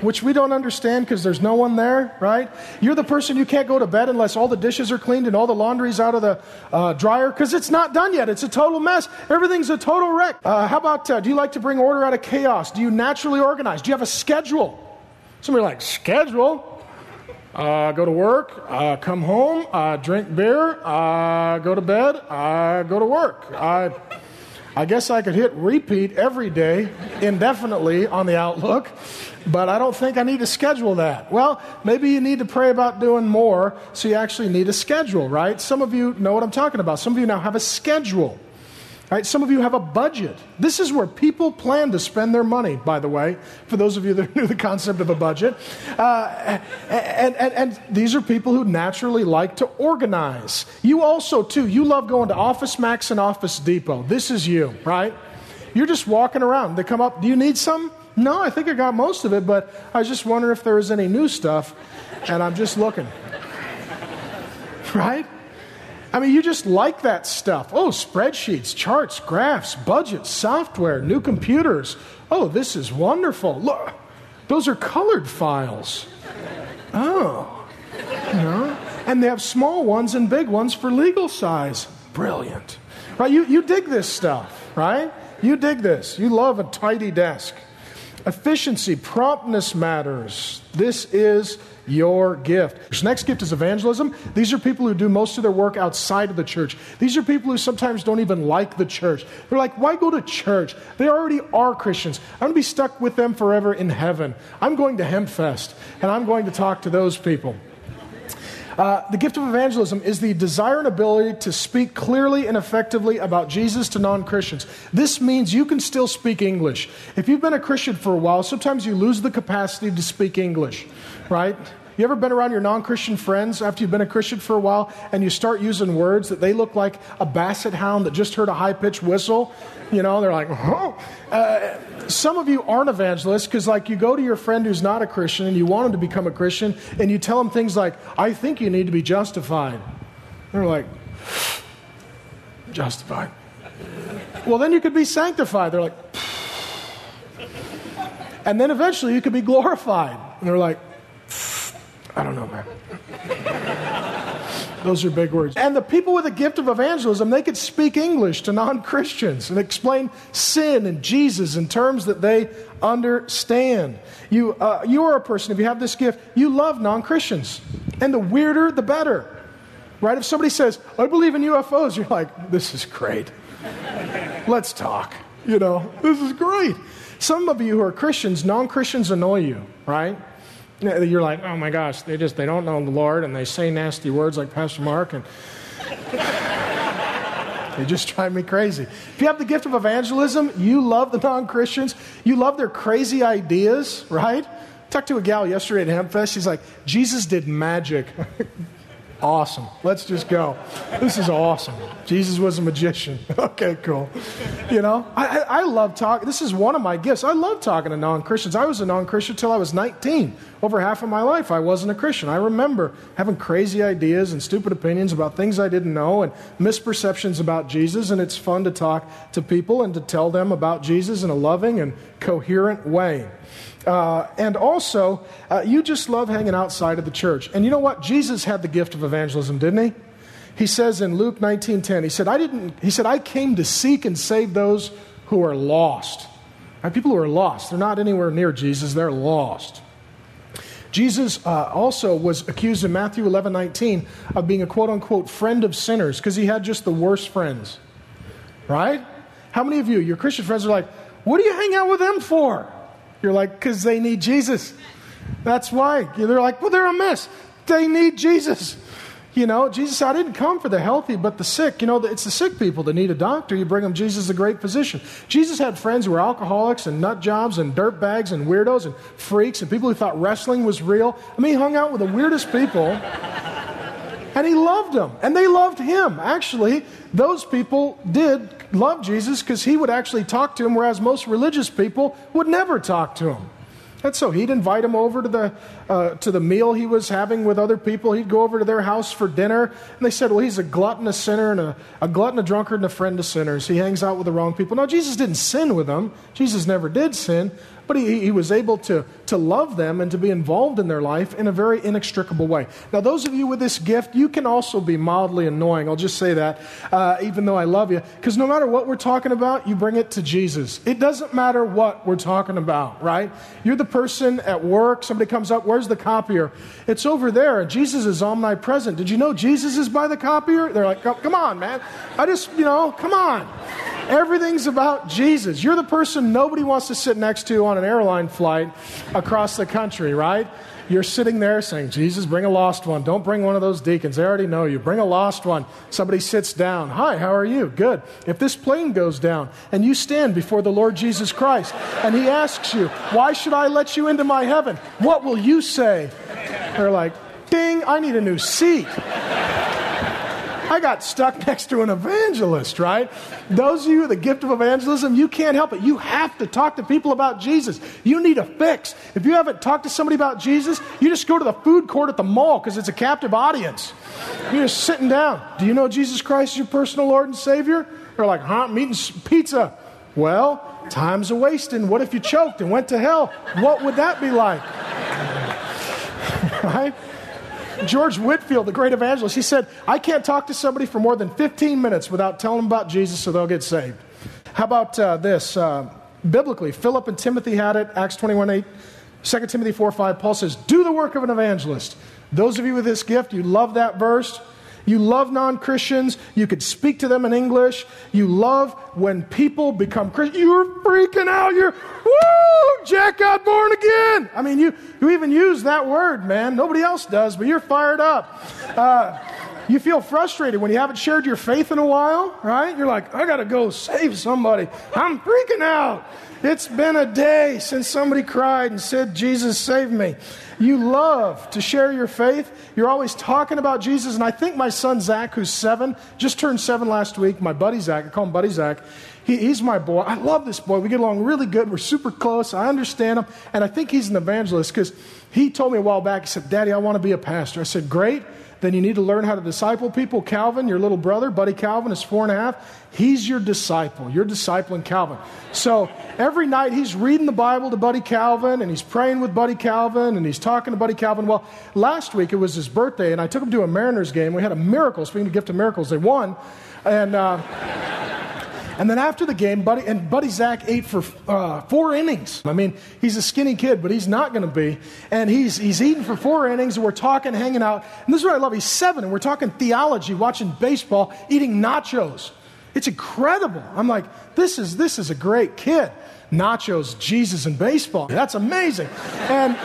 which we don't understand because there's no one there, right? You're the person you can't go to bed unless all the dishes are cleaned and all the laundry's out of the uh, dryer because it's not done yet. It's a total mess. Everything's a total wreck. Uh, how about uh, do you like to bring order out of chaos? Do you naturally organize? Do you have a schedule? Somebody like, schedule? Uh, go to work, uh, come home, uh, drink beer, go to bed, go to work. I, I guess I could hit repeat every day indefinitely on the Outlook but I don't think I need to schedule that. Well, maybe you need to pray about doing more, so you actually need a schedule, right? Some of you know what I'm talking about. Some of you now have a schedule. Right? Some of you have a budget. This is where people plan to spend their money, by the way, for those of you that knew the concept of a budget. Uh, and, and, and these are people who naturally like to organize. You also, too, you love going to Office Max and Office Depot. This is you, right? You're just walking around. They come up, do you need some? No, I think I got most of it, but I just wondering if there was any new stuff, and I'm just looking. right? I mean, you just like that stuff. Oh, spreadsheets, charts, graphs, budgets, software, new computers. Oh, this is wonderful. Look, those are colored files. Oh, you know? And they have small ones and big ones for legal size. Brilliant. Right? You, you dig this stuff, right? You dig this. You love a tidy desk. Efficiency, promptness matters. This is your gift. This next gift is evangelism. These are people who do most of their work outside of the church. These are people who sometimes don't even like the church. They're like, why go to church? They already are Christians. I'm going to be stuck with them forever in heaven. I'm going to Hempfest, and I'm going to talk to those people. Uh, the gift of evangelism is the desire and ability to speak clearly and effectively about Jesus to non Christians. This means you can still speak English. If you've been a Christian for a while, sometimes you lose the capacity to speak English, right? You ever been around your non Christian friends after you've been a Christian for a while and you start using words that they look like a basset hound that just heard a high pitched whistle? You know, they're like. Uh, some of you aren't evangelists because, like, you go to your friend who's not a Christian and you want him to become a Christian and you tell him things like, I think you need to be justified. They're like, justified. Well, then you could be sanctified. They're like, and then eventually you could be glorified. And they're like, I don't know, man. Those are big words. And the people with the gift of evangelism, they could speak English to non Christians and explain sin and Jesus in terms that they understand. You, uh, you are a person, if you have this gift, you love non Christians. And the weirder, the better. Right? If somebody says, I believe in UFOs, you're like, this is great. Let's talk. You know, this is great. Some of you who are Christians, non Christians annoy you, right? You're like, oh my gosh, they just they don't know the Lord and they say nasty words like Pastor Mark and they just drive me crazy. If you have the gift of evangelism, you love the non-Christians, you love their crazy ideas, right? I talked to a gal yesterday at Hempfest. She's like, Jesus did magic. Awesome. Let's just go. This is awesome. Jesus was a magician. okay, cool. You know, I, I, love talking. This is one of my gifts. I love talking to non Christians. I was a non Christian until I was 19. Over half of my life, I wasn't a Christian. I remember having crazy ideas and stupid opinions about things I didn't know and misperceptions about Jesus. And it's fun to talk to people and to tell them about Jesus in a loving and coherent way. Uh, and also, uh, you just love hanging outside of the church. And you know what? Jesus had the gift of evangelism, didn't he? He says in Luke 19:10, he said, I didn't, he said, I came to seek and save those who are lost. Right? People who are lost. They're not anywhere near Jesus, they're lost. Jesus uh, also was accused in Matthew 11 19 of being a quote unquote friend of sinners because he had just the worst friends. Right? How many of you, your Christian friends, are like, what do you hang out with them for? You're like, because they need Jesus. That's why. They're like, well, they're a mess. They need Jesus. You know, Jesus I didn't come for the healthy, but the sick. You know, it's the sick people that need a doctor. You bring them Jesus, the great physician. Jesus had friends who were alcoholics and nut jobs and dirt bags and weirdos and freaks and people who thought wrestling was real. I mean, he hung out with the weirdest people. and he loved them. And they loved him. Actually, those people did love Jesus because he would actually talk to him, whereas most religious people would never talk to him. And so he'd invite him over to the, uh, to the meal he was having with other people. He'd go over to their house for dinner. And they said, well, he's a glutton, a sinner, and a, a glutton, a drunkard, and a friend of sinners. He hangs out with the wrong people. Now, Jesus didn't sin with them. Jesus never did sin but he, he was able to, to love them and to be involved in their life in a very inextricable way. Now, those of you with this gift, you can also be mildly annoying. I'll just say that, uh, even though I love you, because no matter what we're talking about, you bring it to Jesus. It doesn't matter what we're talking about, right? You're the person at work, somebody comes up, where's the copier? It's over there, Jesus is omnipresent. Did you know Jesus is by the copier? They're like, come on, man. I just, you know, come on. Everything's about Jesus. You're the person nobody wants to sit next to on an airline flight across the country, right? You're sitting there saying, Jesus, bring a lost one. Don't bring one of those deacons. They already know you. Bring a lost one. Somebody sits down. Hi, how are you? Good. If this plane goes down and you stand before the Lord Jesus Christ and he asks you, Why should I let you into my heaven? What will you say? They're like, Ding, I need a new seat. I got stuck next to an evangelist, right? Those of you with the gift of evangelism, you can't help it. You have to talk to people about Jesus. You need a fix. If you haven't talked to somebody about Jesus, you just go to the food court at the mall because it's a captive audience. You're just sitting down. Do you know Jesus Christ is your personal Lord and Savior? They're like, huh? I'm eating pizza. Well, time's a wasting. What if you choked and went to hell? What would that be like? right? George Whitefield, the great evangelist, he said, I can't talk to somebody for more than 15 minutes without telling them about Jesus so they'll get saved. How about uh, this? Uh, biblically, Philip and Timothy had it, Acts 21 8. 2 Timothy 4 5, Paul says, Do the work of an evangelist. Those of you with this gift, you love that verse. You love non Christians. You could speak to them in English. You love when people become Christians. You're freaking out. You're, woo, Jack got born again. I mean, you, you even use that word, man. Nobody else does, but you're fired up. Uh, You feel frustrated when you haven't shared your faith in a while, right? You're like, I got to go save somebody. I'm freaking out. It's been a day since somebody cried and said, Jesus, save me. You love to share your faith. You're always talking about Jesus. And I think my son Zach, who's seven, just turned seven last week, my buddy Zach, I call him Buddy Zach. He, he's my boy. I love this boy. We get along really good. We're super close. I understand him. And I think he's an evangelist because he told me a while back, he said, Daddy, I want to be a pastor. I said, Great then you need to learn how to disciple people. Calvin, your little brother, Buddy Calvin, is four and a half. He's your disciple. You're discipling Calvin. So every night he's reading the Bible to Buddy Calvin and he's praying with Buddy Calvin and he's talking to Buddy Calvin. Well, last week it was his birthday and I took him to a Mariners game. We had a miracle, speaking of gift of miracles. They won. And. Uh, and then after the game, Buddy and Buddy Zach ate for uh, four innings. I mean, he's a skinny kid, but he's not going to be. And he's he's eating for four innings. And we're talking, hanging out. And this is what I love. He's seven, and we're talking theology, watching baseball, eating nachos. It's incredible. I'm like, this is this is a great kid. Nachos, Jesus, and baseball. That's amazing. And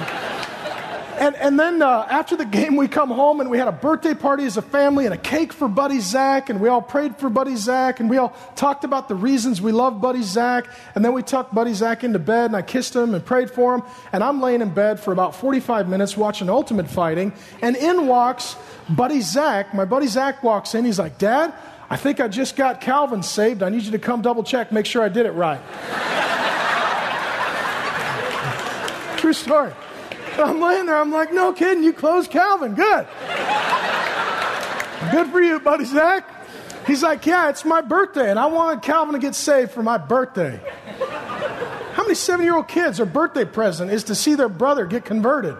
and, and then uh, after the game, we come home and we had a birthday party as a family and a cake for Buddy Zach. And we all prayed for Buddy Zach. And we all talked about the reasons we love Buddy Zach. And then we tucked Buddy Zach into bed and I kissed him and prayed for him. And I'm laying in bed for about 45 minutes watching Ultimate Fighting. And in walks Buddy Zach. My buddy Zach walks in. He's like, Dad, I think I just got Calvin saved. I need you to come double check, make sure I did it right. True story. I'm laying there. I'm like, no kidding. You closed Calvin. Good. Good for you, buddy Zach. He's like, yeah, it's my birthday, and I wanted Calvin to get saved for my birthday. How many seven year old kids, their birthday present is to see their brother get converted?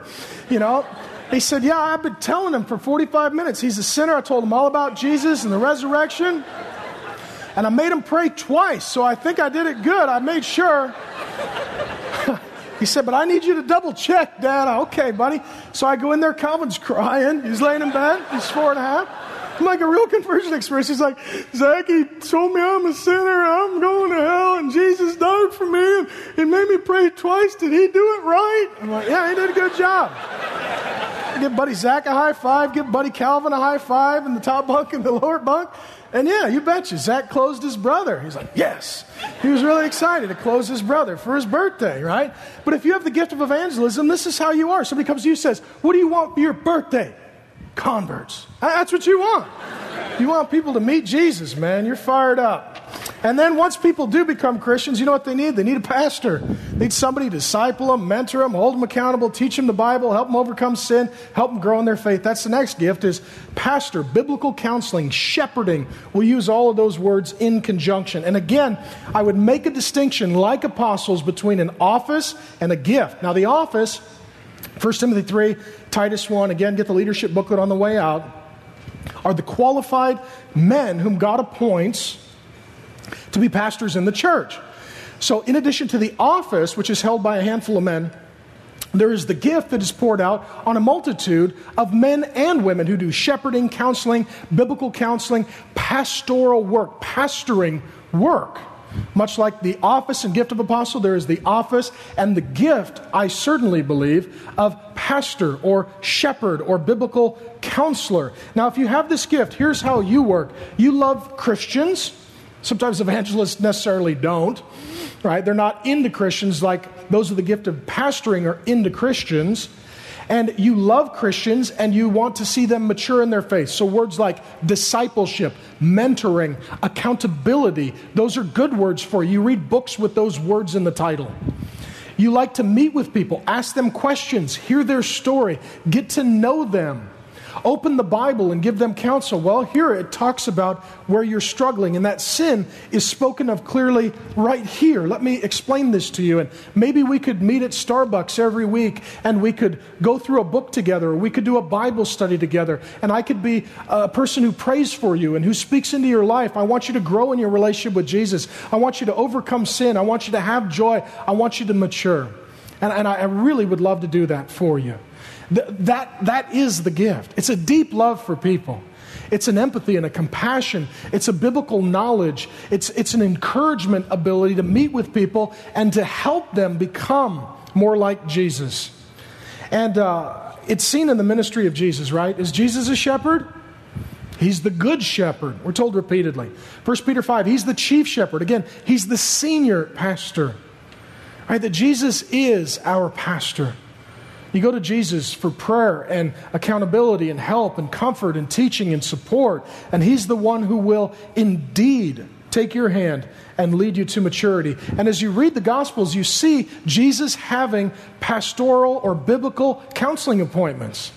You know? He said, Yeah, I've been telling him for 45 minutes. He's a sinner. I told him all about Jesus and the resurrection. And I made him pray twice, so I think I did it good. I made sure. He said, But I need you to double check, Dad. Okay, buddy. So I go in there, Calvin's crying. He's laying in bed. He's four and a half. I'm like a real conversion experience. He's like, Zach, he told me I'm a sinner. I'm going to hell, and Jesus died for me, and he made me pray twice. Did he do it right? I'm like, Yeah, he did a good job. Give Buddy Zach a high five. Give Buddy Calvin a high five in the top bunk and the lower bunk. And yeah, you betcha. Zach closed his brother. He's like, yes. He was really excited to close his brother for his birthday, right? But if you have the gift of evangelism, this is how you are. Somebody comes to you says, What do you want for your birthday? Converts. That's what you want. You want people to meet Jesus, man. You're fired up. And then once people do become Christians, you know what they need? They need a pastor. They need somebody to disciple them, mentor them, hold them accountable, teach them the Bible, help them overcome sin, help them grow in their faith. That's the next gift is pastor, biblical counseling, shepherding. We use all of those words in conjunction. And again, I would make a distinction like apostles between an office and a gift. Now the office 1 Timothy 3, Titus 1, again, get the leadership booklet on the way out, are the qualified men whom God appoints to be pastors in the church. So, in addition to the office, which is held by a handful of men, there is the gift that is poured out on a multitude of men and women who do shepherding, counseling, biblical counseling, pastoral work, pastoring work. Much like the office and gift of apostle, there is the office and the gift, I certainly believe, of pastor or shepherd or biblical counselor. Now, if you have this gift, here's how you work you love Christians Sometimes evangelists necessarily don't, right? They're not into Christians like those with the gift of pastoring are into Christians. And you love Christians and you want to see them mature in their faith. So, words like discipleship, mentoring, accountability, those are good words for you. You read books with those words in the title. You like to meet with people, ask them questions, hear their story, get to know them. Open the Bible and give them counsel. Well, here it talks about where you're struggling, and that sin is spoken of clearly right here. Let me explain this to you. And maybe we could meet at Starbucks every week and we could go through a book together, or we could do a Bible study together, and I could be a person who prays for you and who speaks into your life. I want you to grow in your relationship with Jesus. I want you to overcome sin. I want you to have joy. I want you to mature. And, and I really would love to do that for you. Th- that, that is the gift. It's a deep love for people. It's an empathy and a compassion. It's a biblical knowledge. It's, it's an encouragement ability to meet with people and to help them become more like Jesus. And uh, it's seen in the ministry of Jesus, right? Is Jesus a shepherd? He's the good shepherd. We're told repeatedly. 1 Peter 5, he's the chief shepherd. Again, he's the senior pastor. Right? That Jesus is our pastor. You go to Jesus for prayer and accountability and help and comfort and teaching and support, and He's the one who will indeed take your hand and lead you to maturity. And as you read the Gospels, you see Jesus having pastoral or biblical counseling appointments.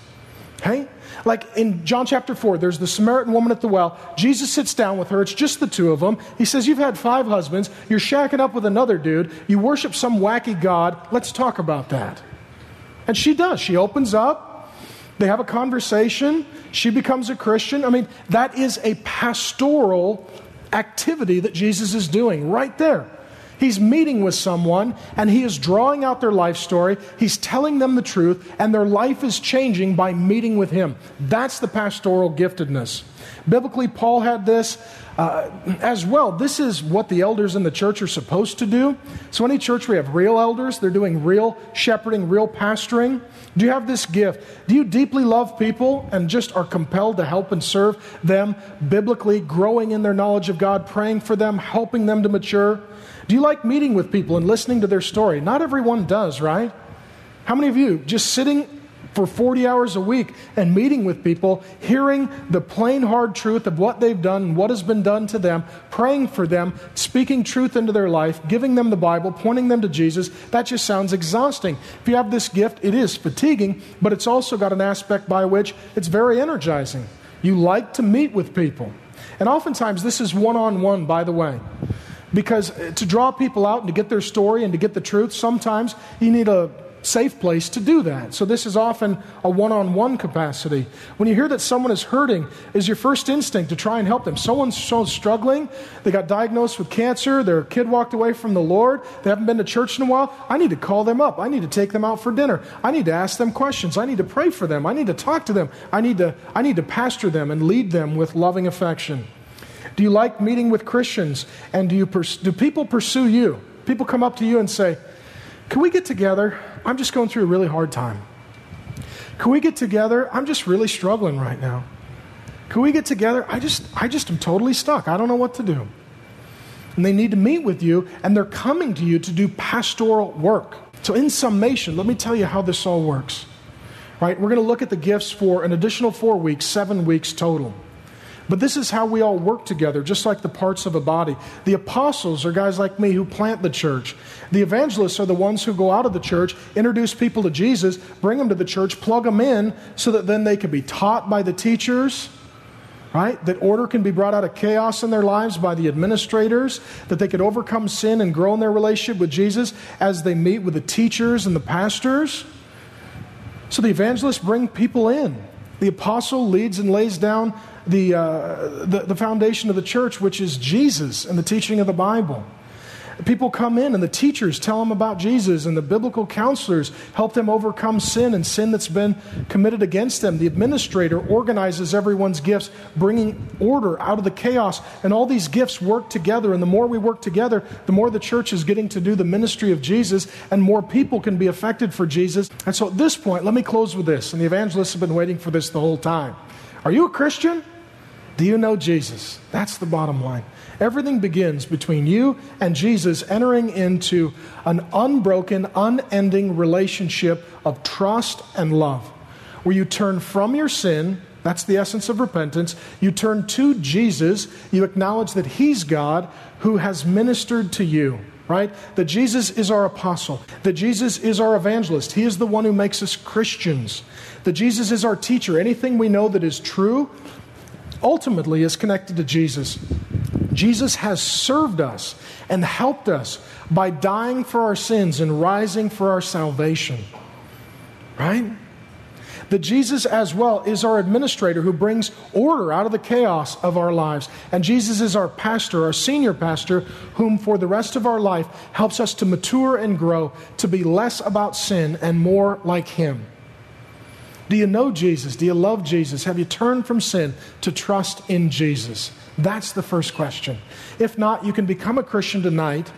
Okay? Like in John chapter 4, there's the Samaritan woman at the well. Jesus sits down with her. It's just the two of them. He says, You've had five husbands. You're shacking up with another dude. You worship some wacky God. Let's talk about that. And she does. She opens up. They have a conversation. She becomes a Christian. I mean, that is a pastoral activity that Jesus is doing right there. He's meeting with someone and he is drawing out their life story. He's telling them the truth, and their life is changing by meeting with him. That's the pastoral giftedness. Biblically, Paul had this uh, as well. This is what the elders in the church are supposed to do. So, any church we have real elders, they're doing real shepherding, real pastoring. Do you have this gift? Do you deeply love people and just are compelled to help and serve them biblically, growing in their knowledge of God, praying for them, helping them to mature? Do you like meeting with people and listening to their story? Not everyone does, right? How many of you just sitting for 40 hours a week and meeting with people, hearing the plain, hard truth of what they've done and what has been done to them, praying for them, speaking truth into their life, giving them the Bible, pointing them to Jesus, that just sounds exhausting. If you have this gift, it is fatiguing, but it's also got an aspect by which it's very energizing. You like to meet with people. And oftentimes, this is one on one, by the way. Because to draw people out and to get their story and to get the truth, sometimes you need a safe place to do that. So this is often a one-on-one capacity. When you hear that someone is hurting, is your first instinct to try and help them. Someone's so struggling, they got diagnosed with cancer, their kid walked away from the Lord, they haven't been to church in a while. I need to call them up. I need to take them out for dinner. I need to ask them questions. I need to pray for them. I need to talk to them. I need to I need to pastor them and lead them with loving affection. Do you like meeting with Christians? And do you pers- do people pursue you? People come up to you and say, "Can we get together? I'm just going through a really hard time. Can we get together? I'm just really struggling right now. Can we get together? I just, I just am totally stuck. I don't know what to do. And they need to meet with you, and they're coming to you to do pastoral work. So, in summation, let me tell you how this all works. Right? We're going to look at the gifts for an additional four weeks, seven weeks total. But this is how we all work together, just like the parts of a body. The apostles are guys like me who plant the church. The evangelists are the ones who go out of the church, introduce people to Jesus, bring them to the church, plug them in so that then they can be taught by the teachers, right? That order can be brought out of chaos in their lives by the administrators, that they could overcome sin and grow in their relationship with Jesus as they meet with the teachers and the pastors. So the evangelists bring people in. The apostle leads and lays down the, uh, the, the foundation of the church, which is Jesus and the teaching of the Bible. People come in and the teachers tell them about Jesus, and the biblical counselors help them overcome sin and sin that's been committed against them. The administrator organizes everyone's gifts, bringing order out of the chaos. And all these gifts work together. And the more we work together, the more the church is getting to do the ministry of Jesus, and more people can be affected for Jesus. And so at this point, let me close with this. And the evangelists have been waiting for this the whole time. Are you a Christian? Do you know Jesus? That's the bottom line. Everything begins between you and Jesus entering into an unbroken, unending relationship of trust and love, where you turn from your sin. That's the essence of repentance. You turn to Jesus. You acknowledge that He's God who has ministered to you right? That Jesus is our apostle, that Jesus is our evangelist. He is the one who makes us Christians, that Jesus is our teacher. Anything we know that is true ultimately is connected to Jesus. Jesus has served us and helped us by dying for our sins and rising for our salvation. Right? That Jesus, as well, is our administrator who brings order out of the chaos of our lives. And Jesus is our pastor, our senior pastor, whom for the rest of our life helps us to mature and grow, to be less about sin and more like Him. Do you know Jesus? Do you love Jesus? Have you turned from sin to trust in Jesus? That's the first question. If not, you can become a Christian tonight.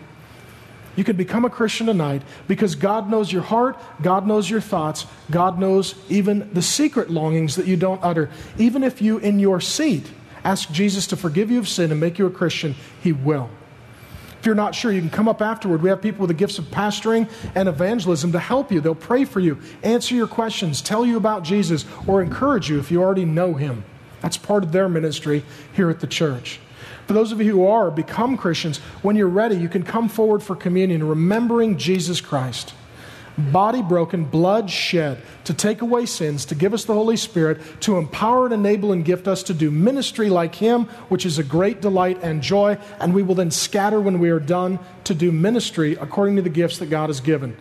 You can become a Christian tonight because God knows your heart, God knows your thoughts, God knows even the secret longings that you don't utter. Even if you, in your seat, ask Jesus to forgive you of sin and make you a Christian, He will. If you're not sure, you can come up afterward. We have people with the gifts of pastoring and evangelism to help you. They'll pray for you, answer your questions, tell you about Jesus, or encourage you if you already know Him. That's part of their ministry here at the church. For those of you who are, become Christians, when you're ready, you can come forward for communion, remembering Jesus Christ body broken, blood shed to take away sins, to give us the Holy Spirit, to empower and enable and gift us to do ministry like Him, which is a great delight and joy. And we will then scatter when we are done to do ministry according to the gifts that God has given.